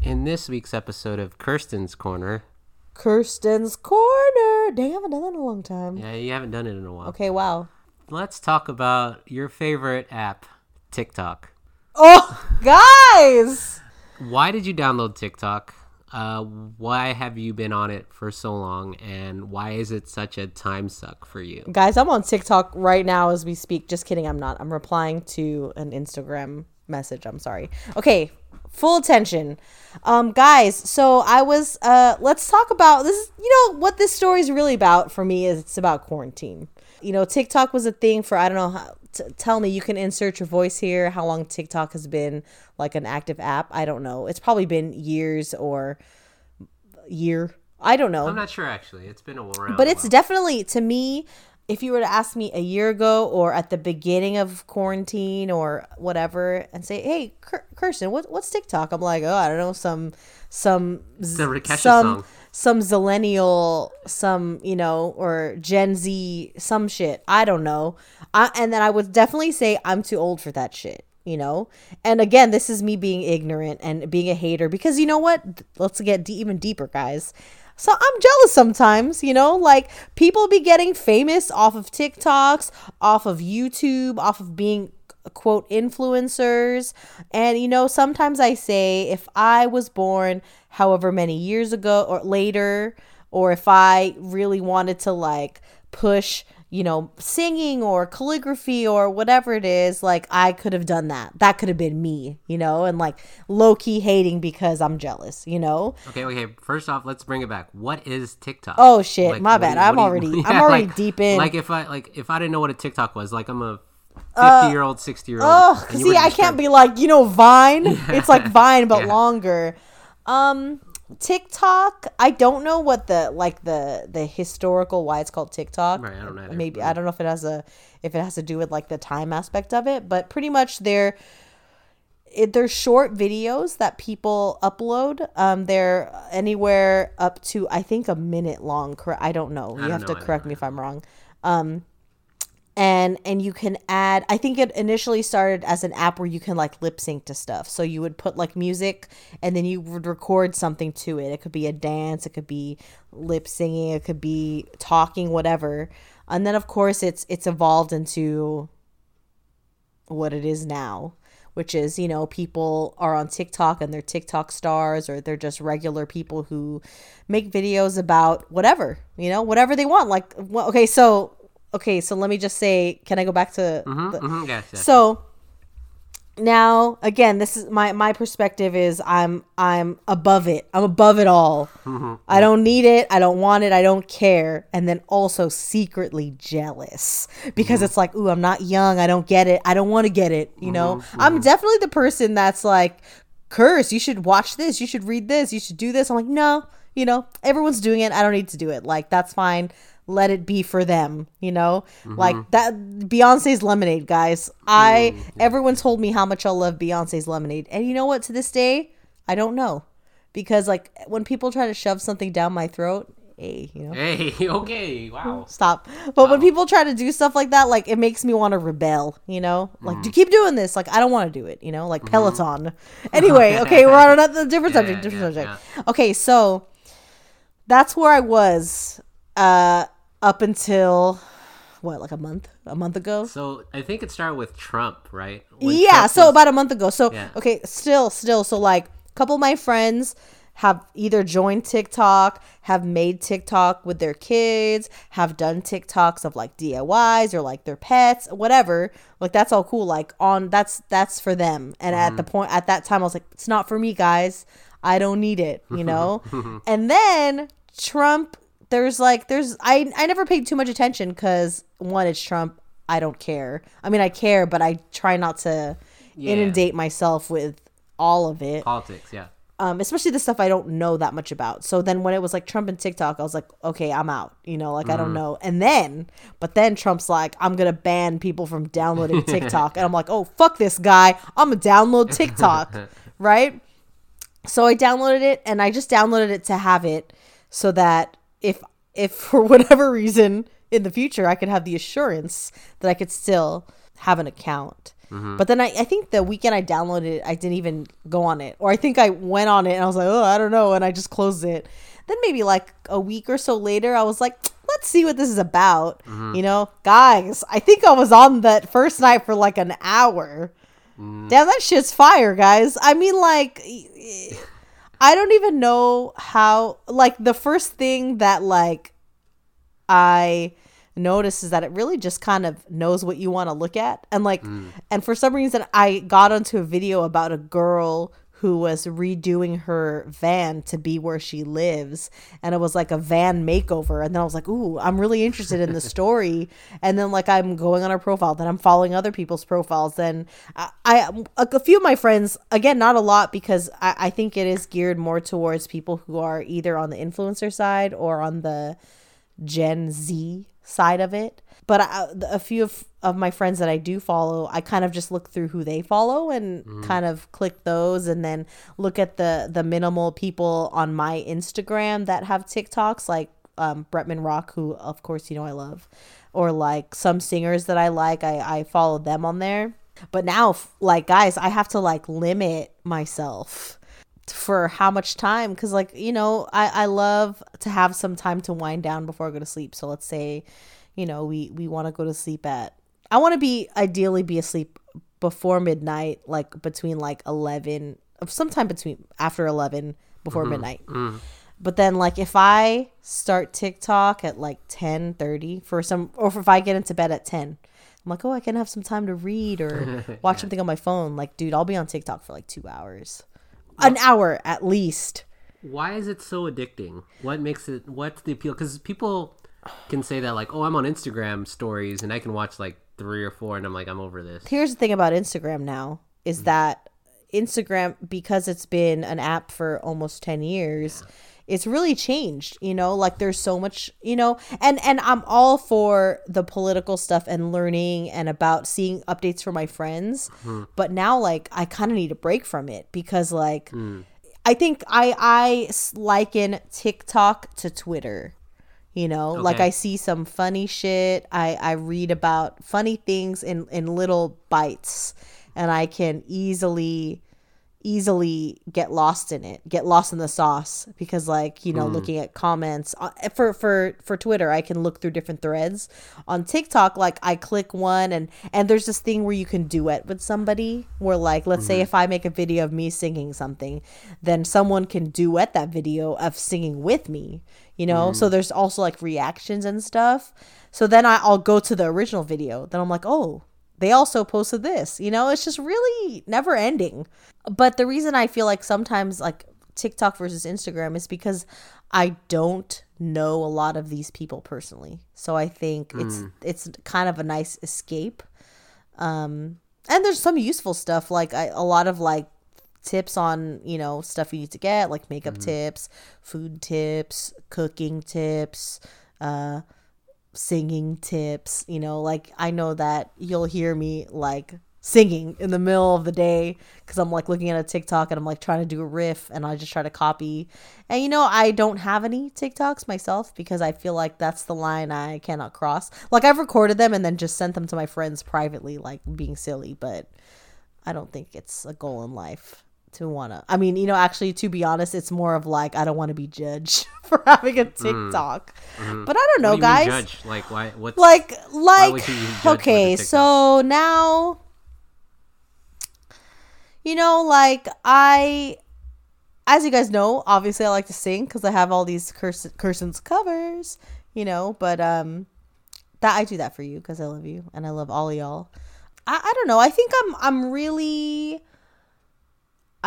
In this week's episode of Kirsten's Corner, Kirsten's Corner. Dang, I haven't done that in a long time. yeah, you haven't done it in a while. Okay, wow. Let's talk about your favorite app, TikTok. Oh, guys! Why did you download TikTok? Uh, why have you been on it for so long? And why is it such a time suck for you? Guys, I'm on TikTok right now as we speak. Just kidding, I'm not. I'm replying to an Instagram message. I'm sorry. Okay, full attention. Um guys, so I was uh let's talk about this you know what this story is really about for me is it's about quarantine. You know, TikTok was a thing for I don't know how t- tell me you can insert your voice here how long TikTok has been like an active app. I don't know. It's probably been years or year. I don't know. I'm not sure actually. It's been a while. But it's definitely to me, if you were to ask me a year ago or at the beginning of quarantine or whatever, and say, "Hey, Kirsten, what, what's TikTok?" I'm like, "Oh, I don't know, some some The Rakesha some song. Some zillennial, some, you know, or Gen Z, some shit. I don't know. I, and then I would definitely say I'm too old for that shit, you know? And again, this is me being ignorant and being a hater because you know what? Let's get d- even deeper, guys. So I'm jealous sometimes, you know, like people be getting famous off of TikToks, off of YouTube, off of being quote influencers. And you know, sometimes I say if I was born however many years ago or later, or if I really wanted to like push you know, singing or calligraphy or whatever it is, like I could have done that. That could have been me, you know, and like low key hating because I'm jealous, you know. Okay, okay. First off, let's bring it back. What is TikTok? Oh shit, Like, my bad. you- I'm you- already, Yeah, I'm already like- deep in. Like if I like if I didn't know what a TikTok was, like I'm a Uh, fifty year old, sixty year old. Oh, see, I can't be like you know Vine. It's like Vine but Yeah. longer. Um, TikTok. I don't know what the like the the historical why it's called TikTok. Right, I don't either. Maybe I don't know if it has a if it has to do with like the time aspect of it, but pretty much they're it, they're short videos that people upload. Um, they're anywhere up to I think a minute long. Cor- I don't know. You have know to correct me if I'm wrong. Um, and and you can add i think it initially started as an app where you can like lip sync to stuff. So you would put like music and then you would record something to it. It could be a dance it could be lip singing it could be talking whatever. And then of course it's it's evolved into what it is now which is you know people are on TikTok and they're TikTok stars or they're just regular people who make videos about whatever you know whatever they want. Like okay so okay so let me just say can I go back to Mhm, the- mhm, yes, yes. so now again this is my my perspective is i'm i'm above it. I'm above it all. Mm-hmm, I mm-hmm. don't need it. I don't want it. I don't care. And then also secretly jealous because mm-hmm. it's like ooh i'm not young. I don't get it. I don't want to get it you know? I'm definitely the person that's like curse you should watch this. You should read this. You should do this. I'm like no you know everyone's doing it. I don't need to do it. Like that's fine let it be for them you know? Mm-hmm. Like that beyonce's lemonade guys. I mm. everyone told me how much i love beyonce's lemonade. And you know what? To this day i don't know. Because like when people try to shove something down my throat hey you know? Hey, okay, wow. stop. But when people try to do stuff like that like it makes me want to rebel you know? Like to keep doing this. Like i don't want to do it you know? Like mm-hmm. peloton. Anyway okay we're on another different Yeah, subject different yeah, subject. okay so that's where i was uh up until what like a month a month ago? So I think it started with Trump, right? When yeah Trump so was- about a month ago. So Yeah. okay still still so like a couple of my friends have either joined tiktok have made tiktok with their kids have done tiktoks of like diys or like their pets whatever. Like that's all cool like on that's that's for them. And at the mm-hmm. point at that time i was like it's not for me guys. I don't need it you know? And then trump there's like there's i i never paid too much attention because one it's trump i don't care i mean i care but i try not to Yeah. inundate myself with all of it politics, yeah. um, especially the stuff I don't know that much about. So then when it was like Trump and TikTok, I was like, okay, I'm out. You know, like I don't know. And then, but then Trump's like, I'm gonna ban people from downloading TikTok, and I'm like, oh fuck this guy, I'm gonna download TikTok, right? So I downloaded it, and I just downloaded it to have it, so that if if for whatever reason in the future I could have the assurance that I could still have an account. Mm-hmm. But then I, I think the weekend I downloaded it, I didn't even go on it. Or I think I went on it and I was like, oh, I don't know. And I just closed it. Then maybe like a week or so later, I was like, let's see what this is about. Mm-hmm. You know, guys, I think I was on that first night for like an hour. Mm. Damn, that shit's fire, guys. I mean, like, I don't even know how, like, the first thing that, like, I notice is that it really just kind of knows what you want to look at. And like mm. and for some reason I got onto a video about a girl who was redoing her van to be where she lives and it was like a van makeover and then I was like, "Ooh, I'm really interested in the story." and then like I'm going on her profile, then I'm following other people's profiles, then I, I a, few of my friends, again, not a lot because I, I think it is geared more towards people who are either on the influencer side or on the Gen Z side of it. But I, a few of, of my friends that I do follow, I kind of just look through who they follow and Mm. kind of click those, and then look at the the minimal people on my Instagram that have TikToks, like um, Bretman Rock, who of course you know I love, or like some singers that I like. I I follow them on there. But now, like guys, I have to like limit myself for how much time because like you know I, I love to have some time to wind down before i go to sleep so let's say you know we we want to go to sleep at i want to be ideally be asleep before midnight like between like 11 sometime between after 11 before Mhm. midnight Mm. but then like if i start tiktok at like 10 30 for some or if i get into bed at 10 i'm like oh i can have some time to read or watch something on my phone like dude i'll be on tiktok for like two hours an hour at least Why is it so addicting? What makes it? What's the appeal? Because people can say that like, oh, I'm on Instagram stories and I can watch like three or four, and I'm like, I'm over this. here's the thing about Instagram now is that Instagram because it's been an app for almost 10 years it's really changed you know like there's so much you know and and I'm all for the political stuff and learning and about seeing updates from my friends Hmm. but now like I kind of need a break from it because like I think I I liken TikTok to Twitter. You know, like I see some funny shit. I I read about funny things in in little bites, and I can easily easily get lost in it get lost in the sauce because like you know Mm. looking at comments uh, for for for twitter i can look through different threads on tiktok like i click one and and there's this thing where you can duet with somebody where like let's say Mhm. if i make a video of me singing something then someone can duet that video of singing with me you know so Mm. there's also like reactions and stuff so then I, i'll go to the original video then i'm like oh they also posted this you know it's just really never ending but the reason i feel like sometimes like tiktok versus instagram is because i don't know a lot of these people personally so i think it's Mm. it's kind of a nice escape um and there's some useful stuff like I, a lot of like tips on you know stuff you need to get like makeup Mm-hmm. tips food tips cooking tips uh singing tips you know like i know that you'll hear me like singing in the middle of the day because i'm like looking at a tiktok and i'm like trying to do a riff and i just try to copy. And you know i don't have any tiktoks myself because i feel like that's the line i cannot cross. Like i've recorded them and then just sent them to my friends privately like being silly but i don't think it's a goal in life to wanna i mean you know actually to be honest it's more of like i don't want to be judged for having a tiktok Mhm. but i don't know What do guys judge? Like why? What's like like would you judge with okay so now you know like i as you guys know obviously i like to sing because i have all these kirsten's covers you know but um that i do that for you because i love you and i love all y'all I, I don't know i think i'm i'm really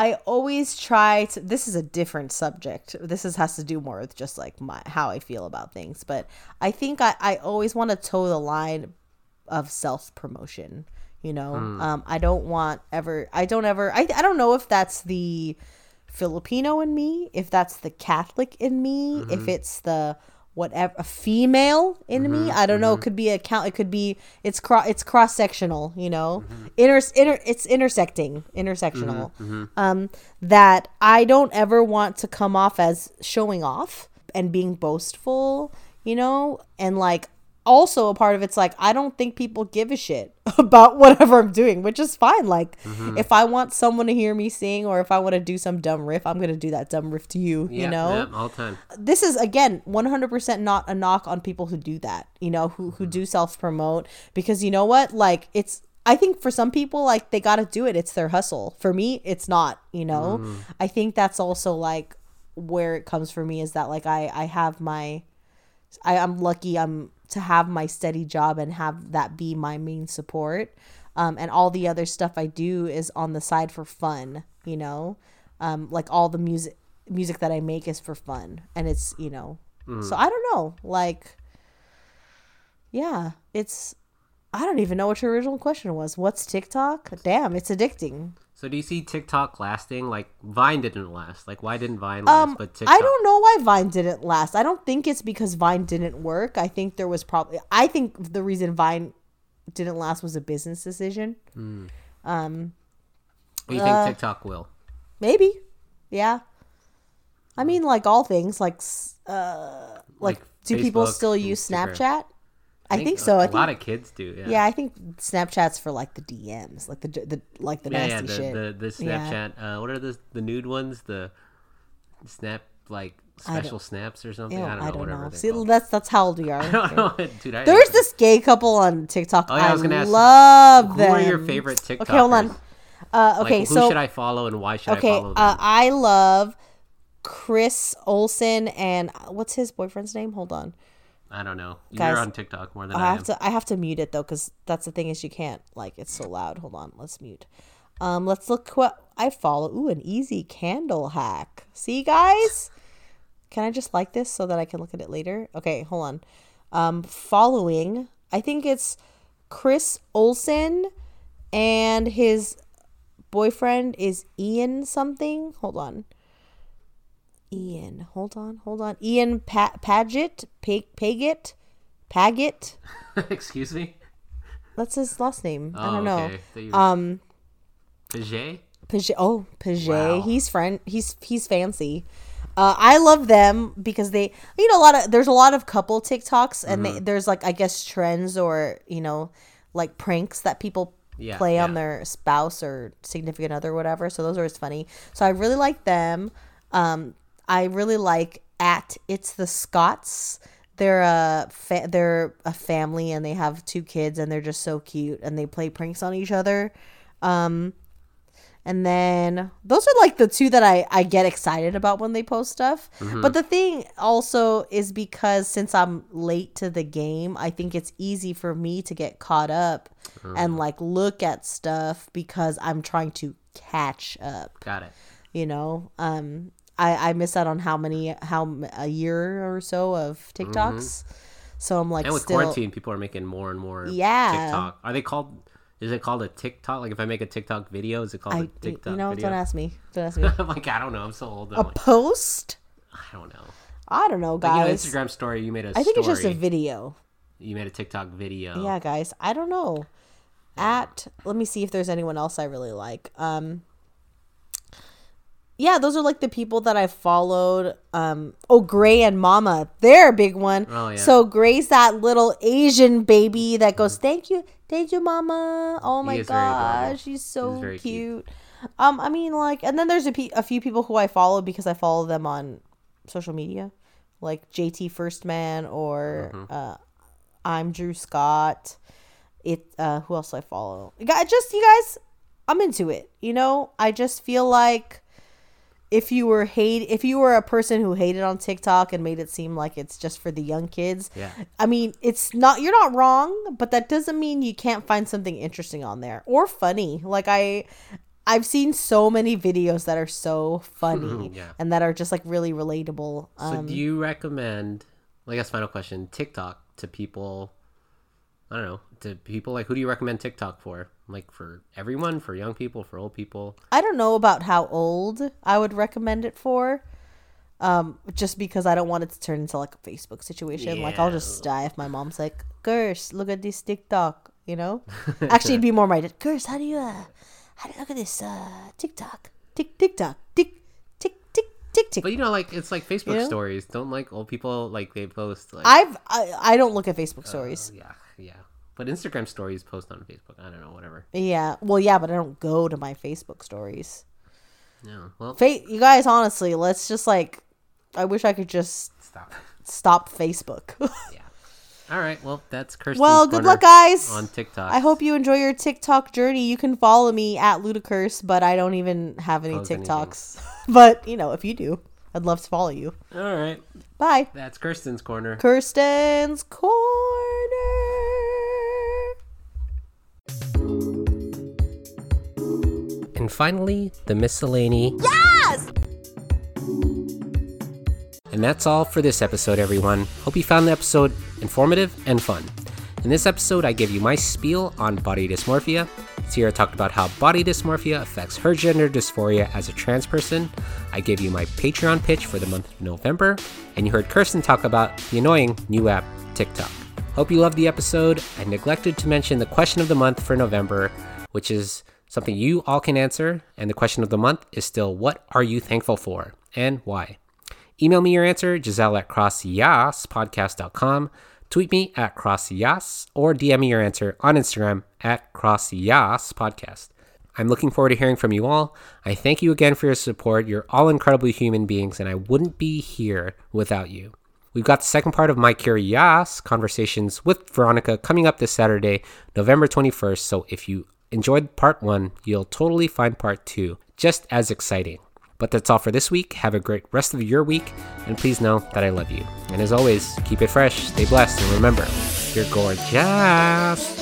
I always try to this is a different subject. This is has to do more with just like my how I feel about things, but I think I I always want to toe the line of self promotion, you know. Mm. Um I don't want ever I don't ever I I don't know if that's the Filipino in me, if that's the Catholic in me, if Mhm. it's the whatever a female in me. Mhm, I don't know. mhm. It could be a count. It could be it's cross it's cross sectional. You know, Mm-hmm. inter inter it's intersecting intersectional. Mhm, mhm. Um, that I don't ever want to come off as showing off and being boastful. You know, and like also a part of it's like I don't think people give a shit about whatever I'm doing, which is fine. Like Mhm. if I want someone to hear me sing or if I want to do some dumb riff, I'm gonna do that dumb riff to you. Yeah, you know, yeah, all the time. this is again 100% not a knock on people who do that you know who who do self promote because you know what like it's i think for some people like they got to do it it's their hustle for me it's not you know Mm. i think that's also like where it comes for me is that like i i have my I, i'm lucky i'm to have my steady job and have that be my main support. Um, and all the other stuff i do is on the side for fun you know? Um, like all the music music that i make is for fun and it's you know. So Mm. i don't know like yeah it's i don't even know what your original question was. What's tiktok? Damn it's addicting So do you see TikTok lasting? Like Vine didn't last. Like why didn't Vine last? Um, but TikTok. I don't know why Vine didn't last. I don't think it's because Vine didn't work. I think there was probably. I think the reason Vine didn't last was a business decision. Hmm. Um, What do you think uh, TikTok will? maybe, yeah. I mean, like all things, like uh, like, Like do people still use Instagram. Snapchat? I think, so. A I think lot of kids do. Yeah. yeah. I think Snapchat's for like the DMs, like the the like the yeah, nasty yeah, the, shit. the the Yeah. Snapchat. Uh, what are the the nude ones? The snap like special snaps or something. Ew, I don't know. I don't know. See, called. that's that's how old we are. I don't know, dude. I There's this gay couple on TikTok. Oh, yeah, I I, was gonna ask, love who them. are your favorite TikTokers? Okay, hold on. Uh, Like, okay, who so should I follow and why should I follow them? uh, I love Chris Olsen and uh, what's his boyfriend's name? Hold on. I don't know. Guys, You're on TikTok more than I I, have am. to I have to mute it though because that's the thing is you can't like it's so loud. Hold on, let's mute. Um, let's look what I follow. Ooh, an easy candle hack. See, guys. Can I just like this so that I can look at it later? Okay, hold on. Um, following. I think it's Chris Olsen, and his boyfriend is Ian something. Hold on. Ian. Hold on. Hold on. Ian pa- Paget. Pa- Paget. Paget. Excuse me. That's his last name. I Oh, don't know. okay. Um, Paget? Paget. Oh, Paget. Wow. He's friend. He's he's fancy. Uh, I love them because they, you know, a lot of there's a lot of couple TikToks, and Mm-hmm. they, there's like I guess trends or you know, like pranks that people Yeah, play on their spouse or significant other, or whatever. So those are always funny. So I really like them. Um, I really like at it's the Scots. They're a fa- they're a family and they have two kids and they're just so cute and they play pranks on each other. Um, and then those are like the two that I, I get excited about when they post stuff. Mm-hmm. But the thing also is because since I'm late to the game, I think it's easy for me to get caught up Mm. and like look at stuff because I'm trying to catch up. Got it. You know, um, I I miss out on how many how a year or so of TikToks. So I'm like Mm-hmm. and with still quarantine, people are making more and more Yeah. TikTok. Are they called? Is it called a TikTok? Like if I make a TikTok video, is it called I a TikTok? you know video? don't ask me don't ask me I'm like, I don't know. I'm so old. a I'm like, post. I don't know. I don't know, Like, you know, guys. Instagram story, you made a I think it's just a video. You made a TikTok video. Yeah, guys. I don't know. At let me see if there's anyone else I really like. Um Yeah, those are like the people that I followed. Um oh Gray and Mama. They're a big one. Oh, yeah. So Gray's that little Asian baby that goes, Thank you, thank you, Mama. Oh my is very adorable. gosh, she's so cute. cute. Um, I mean like and then there's a, pe- a few people who I follow because I follow them on social media. Like JT First Man or Mm-hmm. uh I'm Drew Scott. It uh who else do I follow? Just you guys I'm into it. You know, I just feel like if you were hate if you were a person who hated on TikTok and made it seem like it's just for the young kids. Yeah. I mean, it's not you're not wrong, but that doesn't mean you can't find something interesting on there or funny. Like I I've seen so many videos that are so funny Yeah. and that are just like really relatable. So Um do you recommend? I guess final question: TikTok to people. I don't know to people like who do you recommend TikTok for? Like for everyone, for young people, for old people. I don't know about how old I would recommend it for. Um, just because I don't want it to turn into like a Facebook situation. Like I'll just die if my mom's like, "Curse, look at this TikTok," you know. Actually, it'd be more my curse. How do you uh, how do you look at this uh TikTok? Tick TikTok, tick tick tick tick tick. But you know, like it's like Facebook know? stories. Don't like old people like they post like I've I, I don't look at Facebook stories. yeah yeah. But Instagram stories post on Facebook. I don't know whatever. Yeah, well, yeah, but I don't go to my Facebook stories. No, well Fa- you guys, honestly, let's just like, I wish I could just stop. stop Facebook. Yeah. All right, well that's Kirsten's well, good luck, guys. on TikTok. I hope you enjoy your TikTok journey. You can follow me at Ludacurse, but I don't even have any anything. TikToks. but you know, if you do, I'd love to follow you. All right, Bye. that's Kirsten's corner. Kirsten's Corner. And finally, the miscellany. Yes! And that's all for this episode, everyone. Hope you found the episode informative and fun. In this episode, I give you my spiel on body dysmorphia, Sierra talked about how body dysmorphia affects her gender dysphoria as a trans person. I gave you my Patreon pitch for the month of November, and you heard Kirsten talk about the annoying new app, TikTok. Hope you loved the episode. I neglected to mention the question of the month for November, which is something you all can answer. And the question of the month is still what are you thankful for and why? Email me your answer, Giselle at crossyasspodcast.com. Tweet me at crossyas or DM me your answer on Instagram at crossyas I'm looking forward to hearing from you all. I thank you again for your support. You're all incredibly human beings, and I wouldn't be here without you. We've got the second part of My Curious conversations with Veronica coming up this Saturday, November 21st. So if you enjoyed part one, you'll totally find part two just as exciting. But that's all for this week. Have a great rest of your week, and please know that I love you. And as always, keep it fresh, stay blessed, and remember, you're gorgeous.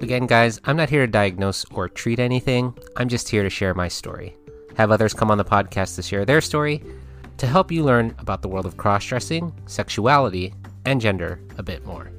Again, guys, I'm not here to diagnose or treat anything. I'm just here to share my story. Have others come on the podcast to share their story to help you learn about the world of cross dressing, sexuality, and gender a bit more.